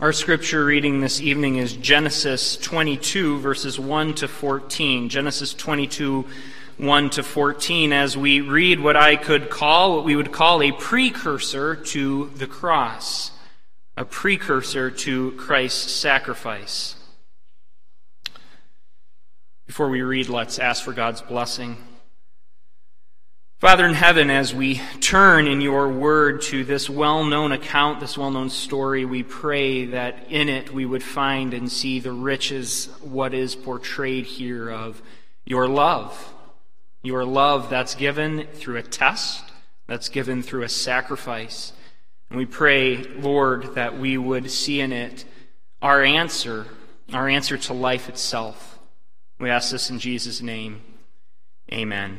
Our scripture reading this evening is Genesis 22, verses 1 to 14. Genesis 22, 1 to 14, as we read what I could call, what we would call a precursor to the cross, a precursor to Christ's sacrifice. Before we read, let's ask for God's blessing. Father in heaven, as we turn in your word to this well known account, this well known story, we pray that in it we would find and see the riches, what is portrayed here of your love. Your love that's given through a test, that's given through a sacrifice. And we pray, Lord, that we would see in it our answer, our answer to life itself. We ask this in Jesus' name. Amen.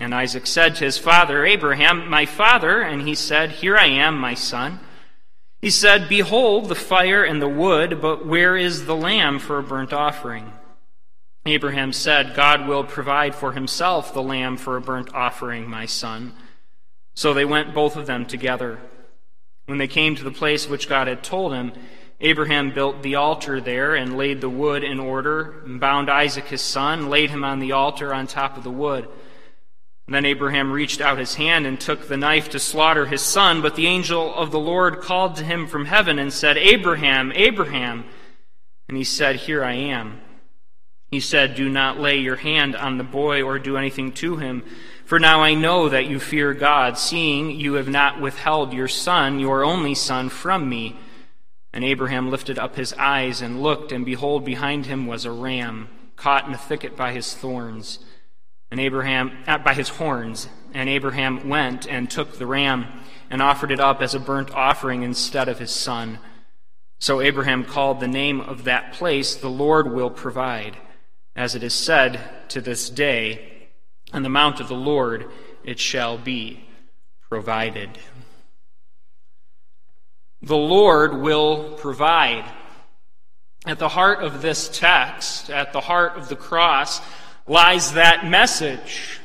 And Isaac said to his father, Abraham, my father, and he said, Here I am, my son. He said, Behold the fire and the wood, but where is the lamb for a burnt offering? Abraham said, God will provide for himself the lamb for a burnt offering, my son. So they went both of them together. When they came to the place which God had told him, Abraham built the altar there and laid the wood in order, and bound Isaac his son, laid him on the altar on top of the wood. Then Abraham reached out his hand and took the knife to slaughter his son, but the angel of the Lord called to him from heaven and said, Abraham, Abraham. And he said, Here I am. He said, Do not lay your hand on the boy or do anything to him, for now I know that you fear God, seeing you have not withheld your son, your only son, from me. And Abraham lifted up his eyes and looked, and behold, behind him was a ram, caught in a thicket by his thorns and Abraham uh, by his horns. And Abraham went and took the ram and offered it up as a burnt offering instead of his son. So Abraham called the name of that place, The Lord will provide. As it is said to this day, On the mount of the Lord it shall be provided. The Lord will provide. At the heart of this text, at the heart of the cross, lies that message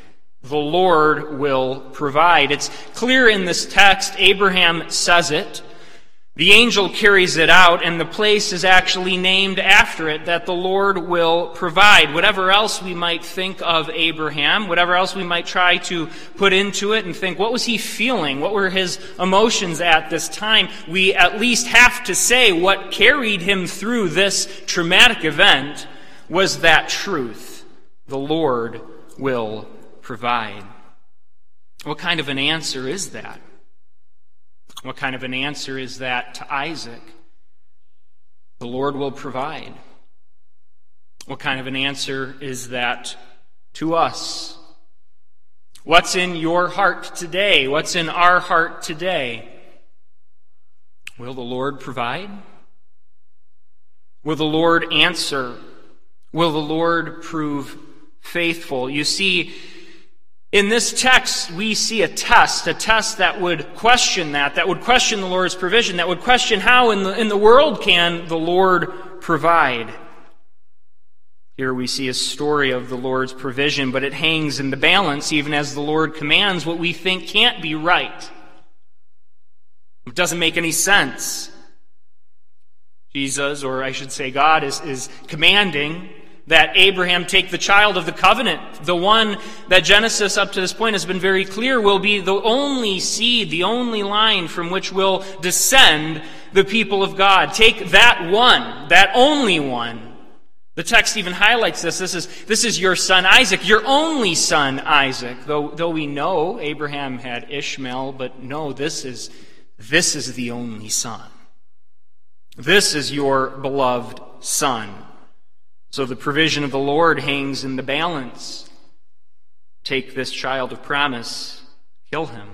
the Lord will provide. It's clear in this text, Abraham says it. The angel carries it out, and the place is actually named after it that the Lord will provide. Whatever else we might think of Abraham, whatever else we might try to put into it and think, what was he feeling? What were his emotions at this time? We at least have to say what carried him through this traumatic event was that truth the Lord will provide. What kind of an answer is that? What kind of an answer is that to Isaac? The Lord will provide. What kind of an answer is that to us? What's in your heart today? What's in our heart today? Will the Lord provide? Will the Lord answer? Will the Lord prove faithful. You see, in this text, we see a test, a test that would question that, that would question the Lord's provision, that would question how in the, in the world can the Lord provide. Here we see a story of the Lord's provision, but it hangs in the balance even as the Lord commands what we think can't be right. It doesn't make any sense. Jesus, or I should say God, is, is commanding that Abraham take the child of the covenant, the one that Genesis up to this point has been very clear will be the only seed, the only line from which will descend the people of God. Take that one, that only one. The text even highlights this. This is, this is your son Isaac, your only son Isaac. Though, though we know Abraham had Ishmael, but no, this is, this is the only son. This is your beloved son. So the provision of the Lord hangs in the balance. Take this child of promise, kill him.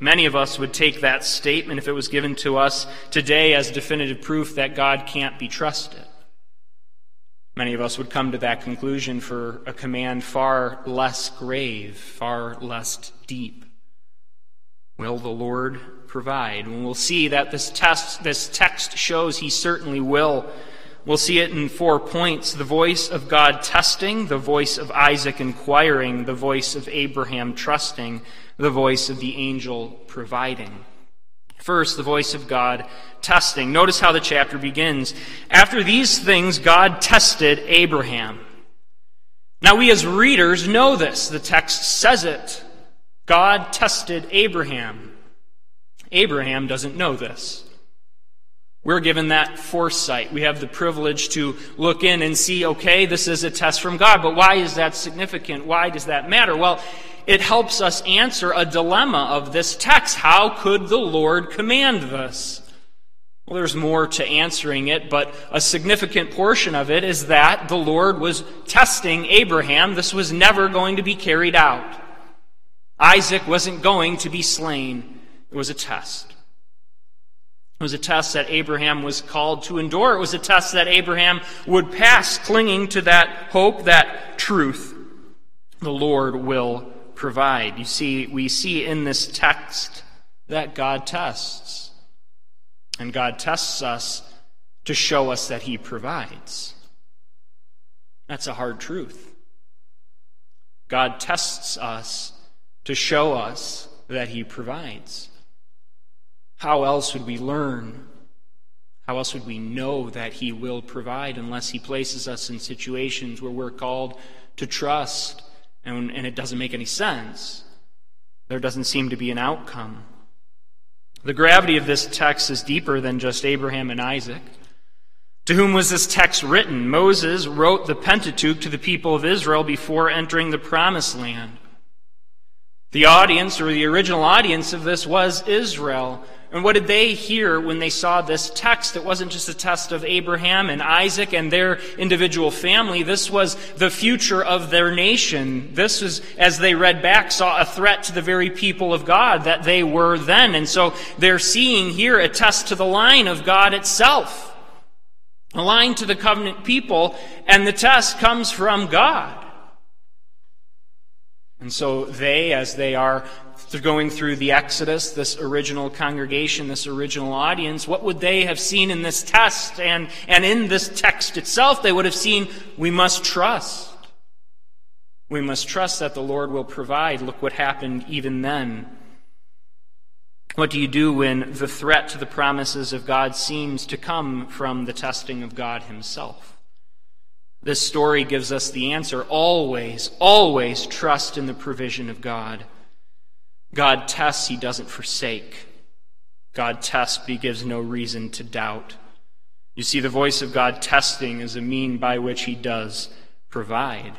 Many of us would take that statement, if it was given to us today, as definitive proof that God can't be trusted. Many of us would come to that conclusion for a command far less grave, far less deep. Will the Lord provide? And we'll see that this, test, this text shows he certainly will. We'll see it in four points the voice of God testing, the voice of Isaac inquiring, the voice of Abraham trusting, the voice of the angel providing. First, the voice of God testing. Notice how the chapter begins. After these things, God tested Abraham. Now, we as readers know this. The text says it. God tested Abraham. Abraham doesn't know this. We're given that foresight. We have the privilege to look in and see, okay, this is a test from God. But why is that significant? Why does that matter? Well, it helps us answer a dilemma of this text. How could the Lord command this? Well, there's more to answering it, but a significant portion of it is that the Lord was testing Abraham. This was never going to be carried out. Isaac wasn't going to be slain. It was a test. It was a test that Abraham was called to endure. It was a test that Abraham would pass, clinging to that hope, that truth. The Lord will provide. You see, we see in this text that God tests. And God tests us to show us that He provides. That's a hard truth. God tests us to show us that He provides. How else would we learn? How else would we know that He will provide unless He places us in situations where we're called to trust and, and it doesn't make any sense? There doesn't seem to be an outcome. The gravity of this text is deeper than just Abraham and Isaac. To whom was this text written? Moses wrote the Pentateuch to the people of Israel before entering the Promised Land. The audience, or the original audience of this, was Israel. And what did they hear when they saw this text? It wasn't just a test of Abraham and Isaac and their individual family. This was the future of their nation. This was, as they read back, saw a threat to the very people of God that they were then. And so they're seeing here a test to the line of God itself. A line to the covenant people, and the test comes from God. And so they, as they are going through the Exodus, this original congregation, this original audience, what would they have seen in this test and, and in this text itself? They would have seen we must trust. We must trust that the Lord will provide. Look what happened even then. What do you do when the threat to the promises of God seems to come from the testing of God Himself? This story gives us the answer. Always, always trust in the provision of God. God tests, he doesn't forsake. God tests, but he gives no reason to doubt. You see, the voice of God testing is a mean by which he does provide.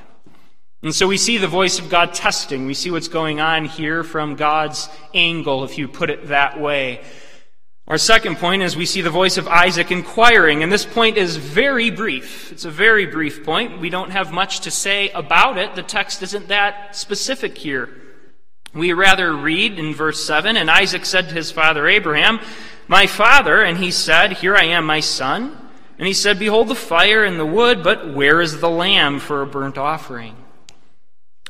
And so we see the voice of God testing. We see what's going on here from God's angle, if you put it that way. Our second point is we see the voice of Isaac inquiring, and this point is very brief. It's a very brief point. We don't have much to say about it. The text isn't that specific here. We rather read in verse 7 And Isaac said to his father Abraham, My father, and he said, Here I am, my son. And he said, Behold the fire and the wood, but where is the lamb for a burnt offering?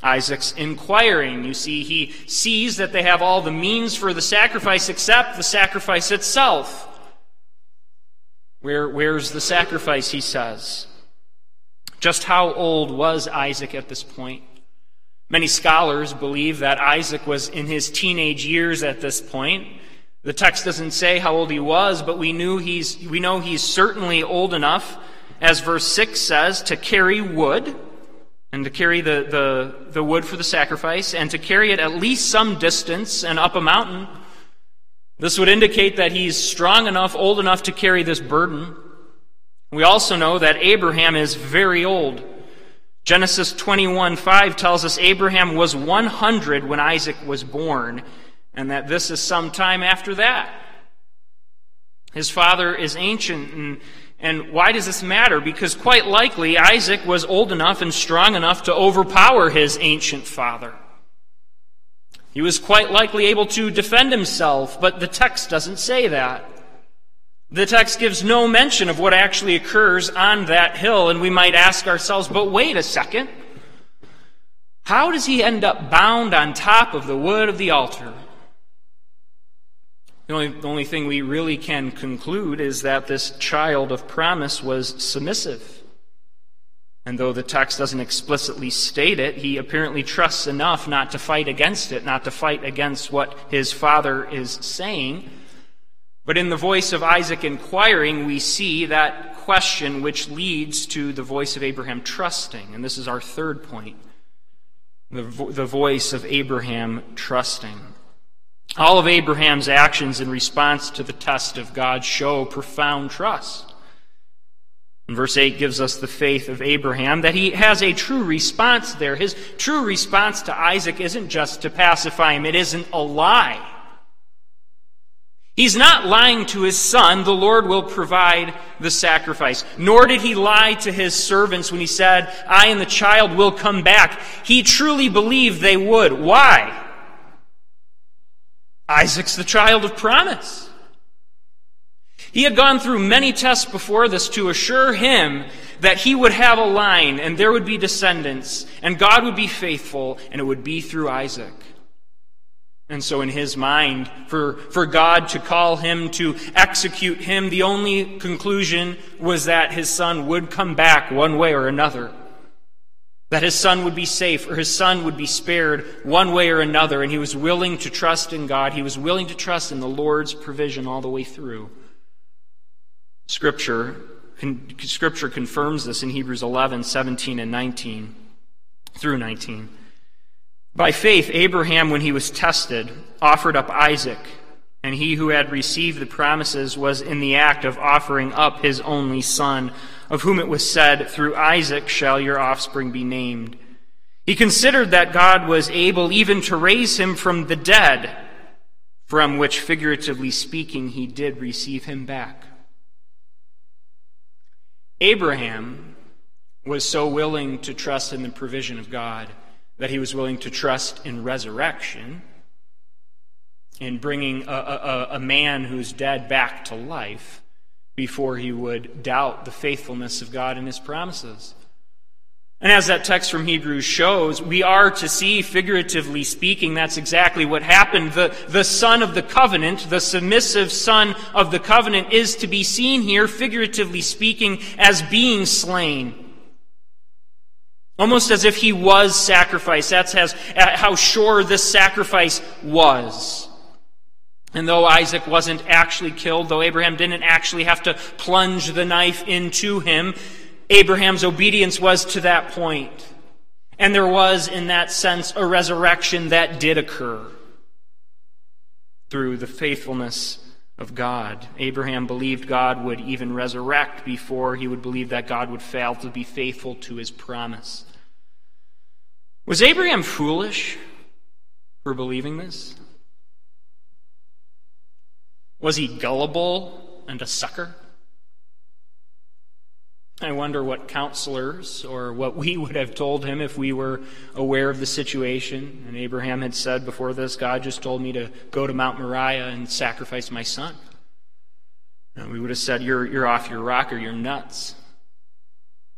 Isaac's inquiring. You see, he sees that they have all the means for the sacrifice except the sacrifice itself. Where, where's the sacrifice, he says. Just how old was Isaac at this point? Many scholars believe that Isaac was in his teenage years at this point. The text doesn't say how old he was, but we knew he's, we know he's certainly old enough as verse 6 says, to carry wood, and to carry the, the, the wood for the sacrifice, and to carry it at least some distance and up a mountain. This would indicate that he's strong enough, old enough to carry this burden. We also know that Abraham is very old. Genesis 21 5 tells us Abraham was 100 when Isaac was born, and that this is some time after that. His father is ancient, and, and why does this matter? Because quite likely Isaac was old enough and strong enough to overpower his ancient father. He was quite likely able to defend himself, but the text doesn't say that. The text gives no mention of what actually occurs on that hill, and we might ask ourselves, but wait a second. How does he end up bound on top of the wood of the altar? The only, the only thing we really can conclude is that this child of promise was submissive. And though the text doesn't explicitly state it, he apparently trusts enough not to fight against it, not to fight against what his father is saying. But in the voice of Isaac inquiring, we see that question which leads to the voice of Abraham trusting. And this is our third point the, vo- the voice of Abraham trusting. All of Abraham's actions in response to the test of God show profound trust. And verse 8 gives us the faith of Abraham that he has a true response there. His true response to Isaac isn't just to pacify him, it isn't a lie. He's not lying to his son, the Lord will provide the sacrifice. Nor did he lie to his servants when he said, I and the child will come back. He truly believed they would. Why? Isaac's the child of promise. He had gone through many tests before this to assure him that he would have a line and there would be descendants and God would be faithful and it would be through Isaac. And so, in his mind, for, for God to call him to execute him, the only conclusion was that his son would come back one way or another that his son would be safe or his son would be spared one way or another, and he was willing to trust in God. He was willing to trust in the Lord's provision all the way through. Scripture, scripture confirms this in Hebrews 11, 17, and 19 through 19. By faith, Abraham, when he was tested, offered up Isaac, and he who had received the promises was in the act of offering up his only son of whom it was said, Through Isaac shall your offspring be named. He considered that God was able even to raise him from the dead, from which, figuratively speaking, he did receive him back. Abraham was so willing to trust in the provision of God that he was willing to trust in resurrection, in bringing a, a, a man who's dead back to life before he would doubt the faithfulness of God and his promises. And as that text from Hebrews shows, we are to see, figuratively speaking, that's exactly what happened. The, the son of the covenant, the submissive son of the covenant, is to be seen here, figuratively speaking, as being slain. Almost as if he was sacrificed. That's how sure this sacrifice was. And though Isaac wasn't actually killed, though Abraham didn't actually have to plunge the knife into him, Abraham's obedience was to that point. And there was, in that sense, a resurrection that did occur through the faithfulness of God. Abraham believed God would even resurrect before he would believe that God would fail to be faithful to his promise. Was Abraham foolish for believing this? Was he gullible and a sucker? I wonder what counselors or what we would have told him if we were aware of the situation. And Abraham had said before this, God just told me to go to Mount Moriah and sacrifice my son. And we would have said, You're, you're off your rocker, you're nuts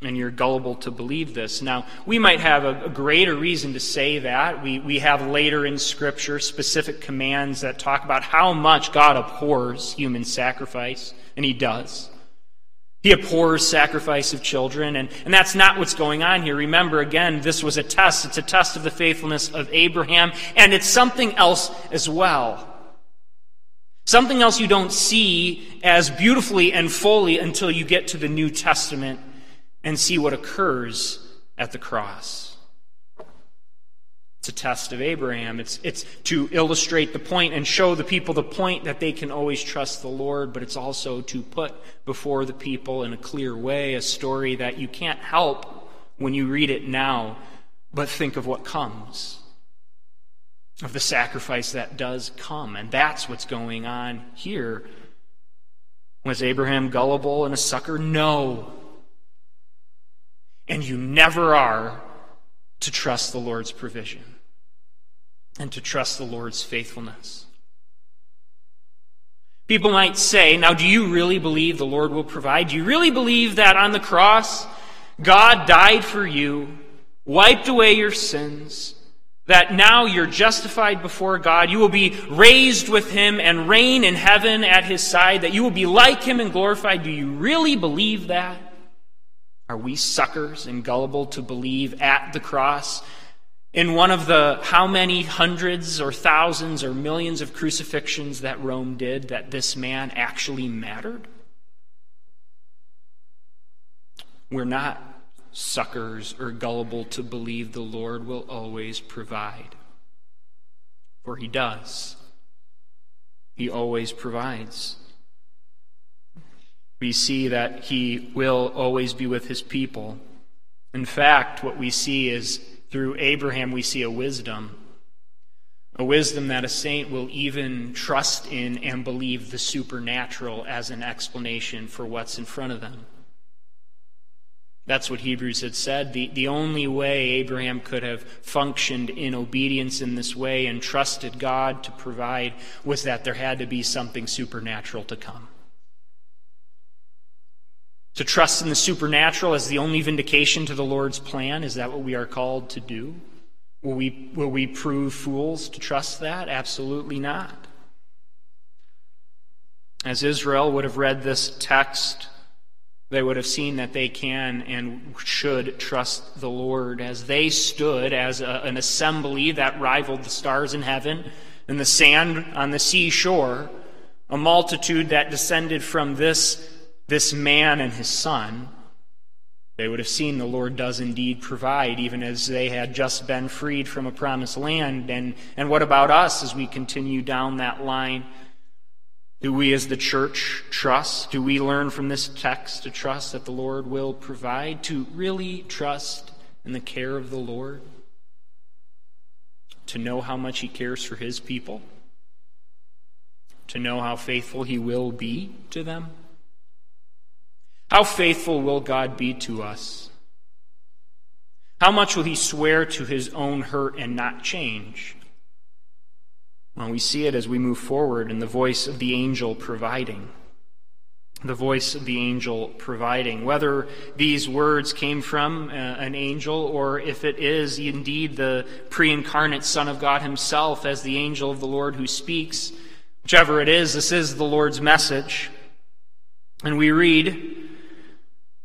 and you're gullible to believe this. Now, we might have a, a, greater reason to say that. We, we have later in Scripture specific commands that talk about how much God abhors human sacrifice, and He does. He abhors sacrifice of children, and, and that's not what's going on here. Remember, again, this was a test. It's a test of the faithfulness of Abraham, and it's something else as well. Something else you don't see as beautifully and fully until you get to the New Testament and see what occurs at the cross. It's a test of Abraham. It's, it's to illustrate the point and show the people the point that they can always trust the Lord, but it's also to put before the people in a clear way a story that you can't help when you read it now, but think of what comes, of the sacrifice that does come. And that's what's going on here. Was Abraham gullible and a sucker? No. And you never are to trust the Lord's provision and to trust the Lord's faithfulness. People might say, now, do you really believe the Lord will provide? Do you really believe that on the cross, God died for you, wiped away your sins, that now you're justified before God, you will be raised with Him and reign in heaven at His side, that you will be like Him and glorified? Do you really believe that? Are we suckers and gullible to believe at the cross? In one of the how many hundreds or thousands or millions of crucifixions that Rome did, that this man actually mattered? We're not suckers or gullible to believe the Lord will always provide. For he does. He always provides we see that he will always be with his people. In fact, what we see is through Abraham, we see a wisdom. A wisdom that a saint will even trust in and believe the supernatural as an explanation for what's in front of them. That's what Hebrews had said. The, the only way Abraham could have functioned in obedience in this way and trusted God to provide was that there had to be something supernatural to come. To trust in the supernatural as the only vindication to the Lord's plan, is that what we are called to do? Will we, will we prove fools to trust that? Absolutely not. As Israel would have read this text, they would have seen that they can and should trust the Lord as they stood as a, an assembly that rivaled the stars in heaven and the sand on the seashore, a multitude that descended from this this man and his son, they would have seen the Lord does indeed provide, even as they had just been freed from a promised land. And, and what about us as we continue down that line? Do we as the church trust? Do we learn from this text to trust that the Lord will provide? To really trust in the care of the Lord? To know how much He cares for His people? To know how faithful He will be to them? How faithful will God be to us? How much will he swear to his own hurt and not change? Well, we see it as we move forward in the voice of the angel providing. The voice of the angel providing. Whether these words came from uh, an angel or if it is indeed the pre incarnate Son of God himself as the angel of the Lord who speaks, whichever it is, this is the Lord's message. And we read,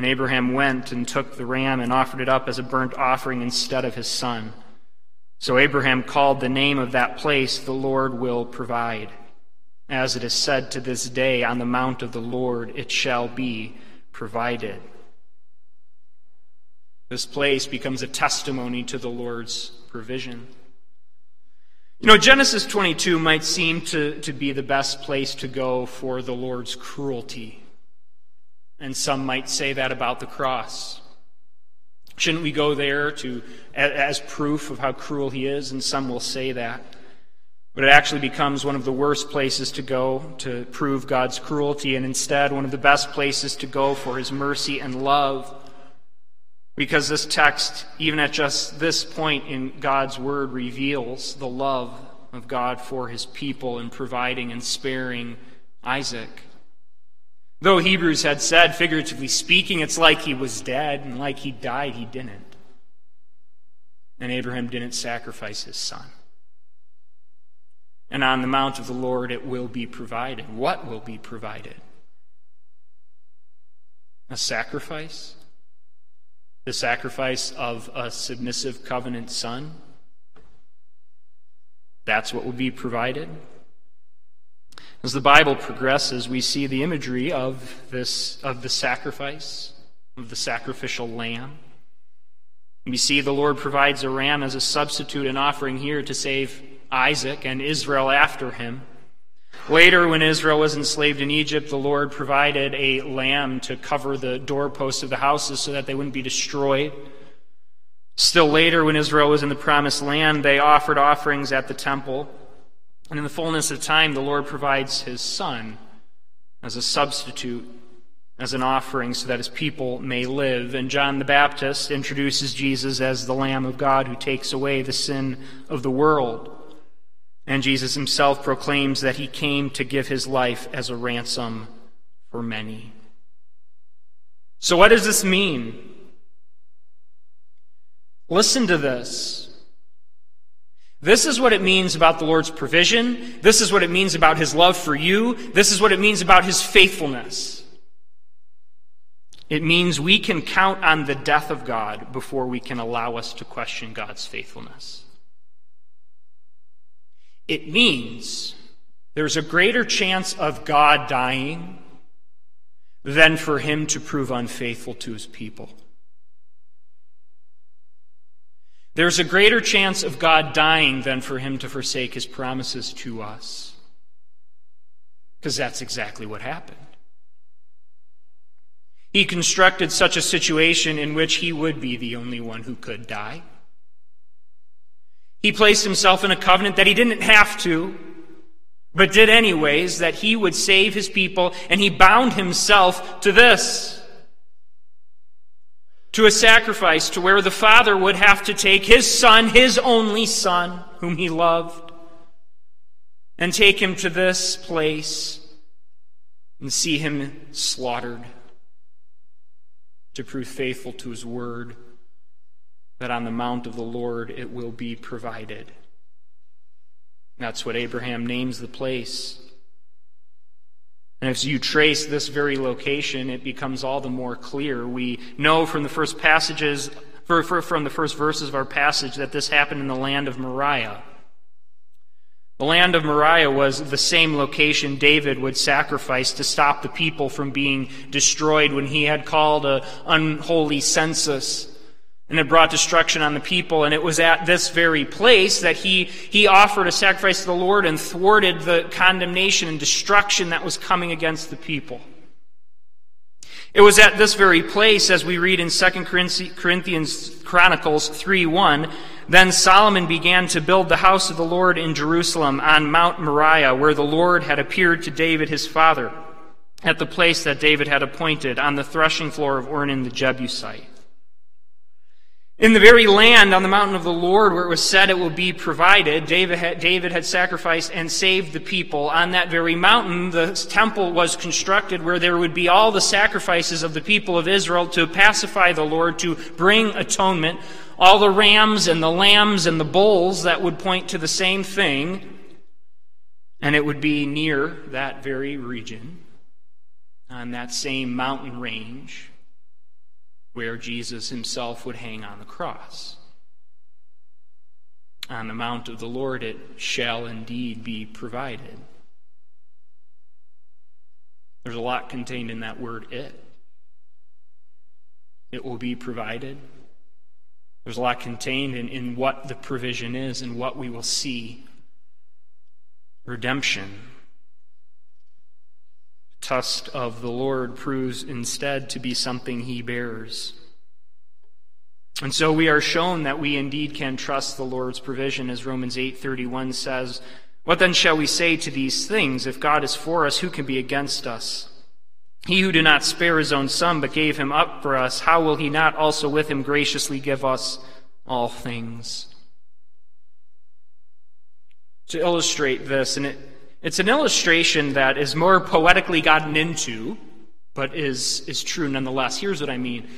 And Abraham went and took the ram and offered it up as a burnt offering instead of his son. So Abraham called the name of that place, The Lord will provide. As it is said to this day, On the mount of the Lord it shall be provided. This place becomes a testimony to the Lord's provision. You know, Genesis 22 might seem to, to be the best place to go for the Lord's cruelty and some might say that about the cross. Shouldn't we go there to, as proof of how cruel he is? And some will say that. But it actually becomes one of the worst places to go to prove God's cruelty, and instead one of the best places to go for his mercy and love. Because this text, even at just this point in God's word, reveals the love of God for his people in providing and sparing Isaac. Though Hebrews had said, figuratively speaking, it's like he was dead, and like he died, he didn't. And Abraham didn't sacrifice his son. And on the mount of the Lord it will be provided. What will be provided? A sacrifice? The sacrifice of a submissive covenant son? That's what will be provided. As the Bible progresses, we see the imagery of this of the sacrifice, of the sacrificial lamb. We see the Lord provides a ram as a substitute and offering here to save Isaac and Israel after him. Later, when Israel was enslaved in Egypt, the Lord provided a lamb to cover the doorposts of the houses so that they wouldn't be destroyed. Still later, when Israel was in the promised land, they offered offerings at the temple. And in the fullness of time, the Lord provides his son as a substitute, as an offering, so that his people may live. And John the Baptist introduces Jesus as the Lamb of God who takes away the sin of the world. And Jesus himself proclaims that he came to give his life as a ransom for many. So, what does this mean? Listen to this. This is what it means about the Lord's provision. This is what it means about his love for you. This is what it means about his faithfulness. It means we can count on the death of God before we can allow us to question God's faithfulness. It means there's a greater chance of God dying than for him to prove unfaithful to his people. There's a greater chance of God dying than for him to forsake his promises to us. Because that's exactly what happened. He constructed such a situation in which he would be the only one who could die. He placed himself in a covenant that he didn't have to, but did anyways, that he would save his people, and he bound himself to this to a sacrifice to where the father would have to take his son, his only son, whom he loved, and take him to this place and see him slaughtered to prove faithful to his word that on the mount of the Lord it will be provided. That's what Abraham names the place. And as you trace this very location, it becomes all the more clear. We know from the first passages, from the first verses of our passage, that this happened in the land of Moriah. The land of Moriah was the same location David would sacrifice to stop the people from being destroyed when he had called an unholy census and it brought destruction on the people. And it was at this very place that he, he offered a sacrifice to the Lord and thwarted the condemnation and destruction that was coming against the people. It was at this very place, as we read in 2 Corinthians Chronicles 3 1, then Solomon began to build the house of the Lord in Jerusalem on Mount Moriah, where the Lord had appeared to David his father, at the place that David had appointed, on the threshing floor of Ornan the Jebusite. In the very land on the mountain of the Lord where it was said it will be provided, David had, David had sacrificed and saved the people. On that very mountain, the temple was constructed where there would be all the sacrifices of the people of Israel to pacify the Lord, to bring atonement, all the rams and the lambs and the bulls that would point to the same thing. And it would be near that very region, on that same mountain range where Jesus himself would hang on the cross. On the mount of the Lord it shall indeed be provided. There's a lot contained in that word it. It will be provided. There's a lot contained in, in what the provision is and what we will see. Redemption trust of the Lord proves instead to be something he bears. And so we are shown that we indeed can trust the Lord's provision as Romans 8:31 says, "What then shall we say to these things? If God is for us, who can be against us? He who did not spare his own son but gave him up for us, how will he not also with him graciously give us all things?" To illustrate this, and it it's an illustration that is more poetically gotten into but is, is true nonetheless. Here's what I mean.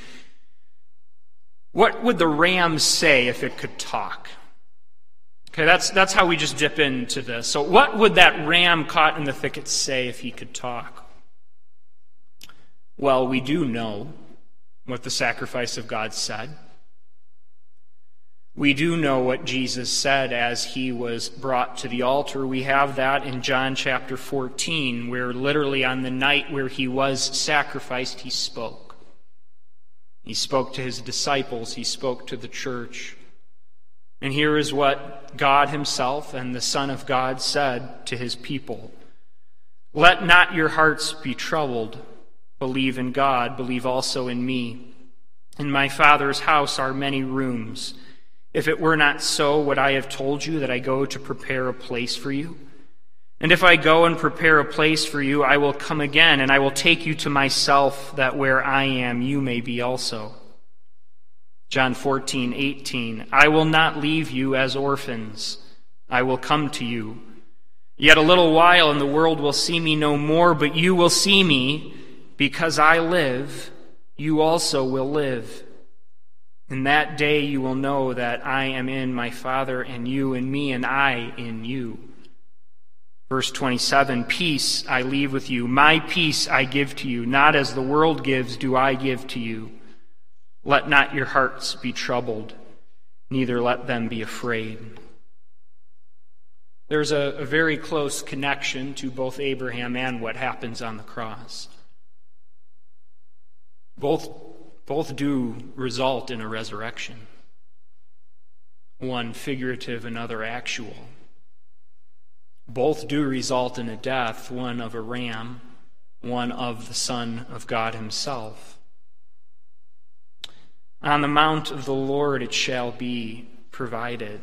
What would the ram say if it could talk? Okay, that's, that's how we just dip into this. So, what would that ram caught in the thicket say if he could talk? Well, we do know what the sacrifice of God said. We do know what Jesus said as he was brought to the altar. We have that in John chapter 14, where literally on the night where he was sacrificed, he spoke. He spoke to his disciples, he spoke to the church. And here is what God himself and the Son of God said to his people Let not your hearts be troubled. Believe in God, believe also in me. In my Father's house are many rooms. If it were not so, would I have told you that I go to prepare a place for you? And if I go and prepare a place for you, I will come again, and I will take you to myself, that where I am, you may be also. John 14, 18. I will not leave you as orphans. I will come to you. Yet a little while, and the world will see me no more, but you will see me, because I live, you also will live. In that day you will know that I am in my Father, and you in me, and I in you. Verse 27 Peace I leave with you, my peace I give to you. Not as the world gives, do I give to you. Let not your hearts be troubled, neither let them be afraid. There's a, a very close connection to both Abraham and what happens on the cross. Both both do result in a resurrection, one figurative, another actual. Both do result in a death, one of a ram, one of the Son of God Himself. On the mount of the Lord it shall be provided.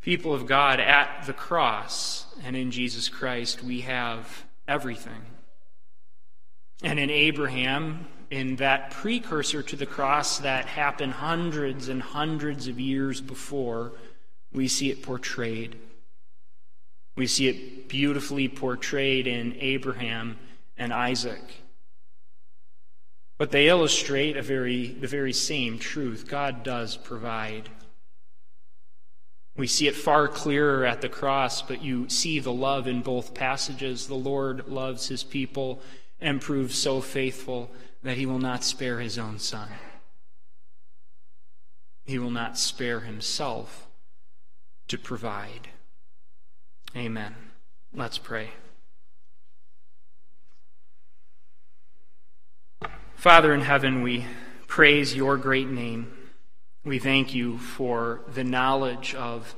People of God, at the cross and in Jesus Christ, we have everything. And in Abraham, in that precursor to the cross that happened hundreds and hundreds of years before, we see it portrayed. We see it beautifully portrayed in Abraham and Isaac. But they illustrate a very, the very same truth. God does provide. We see it far clearer at the cross, but you see the love in both passages. The Lord loves his people and proves so faithful that he will not spare his own son. He will not spare himself to provide. Amen. Let's pray. Father in heaven, we praise your great name. We thank you for the knowledge of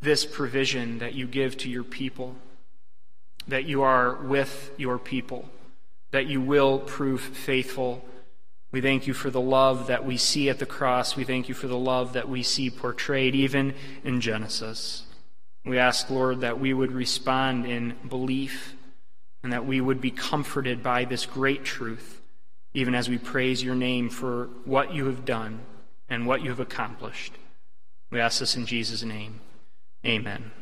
this provision that you give to your people, that you are with your people that you will prove faithful. We thank you for the love that we see at the cross. We thank you for the love that we see portrayed even in Genesis. We ask, Lord, that we would respond in belief and that we would be comforted by this great truth, even as we praise your name for what you have done and what you have accomplished. We ask this in Jesus' name. Amen.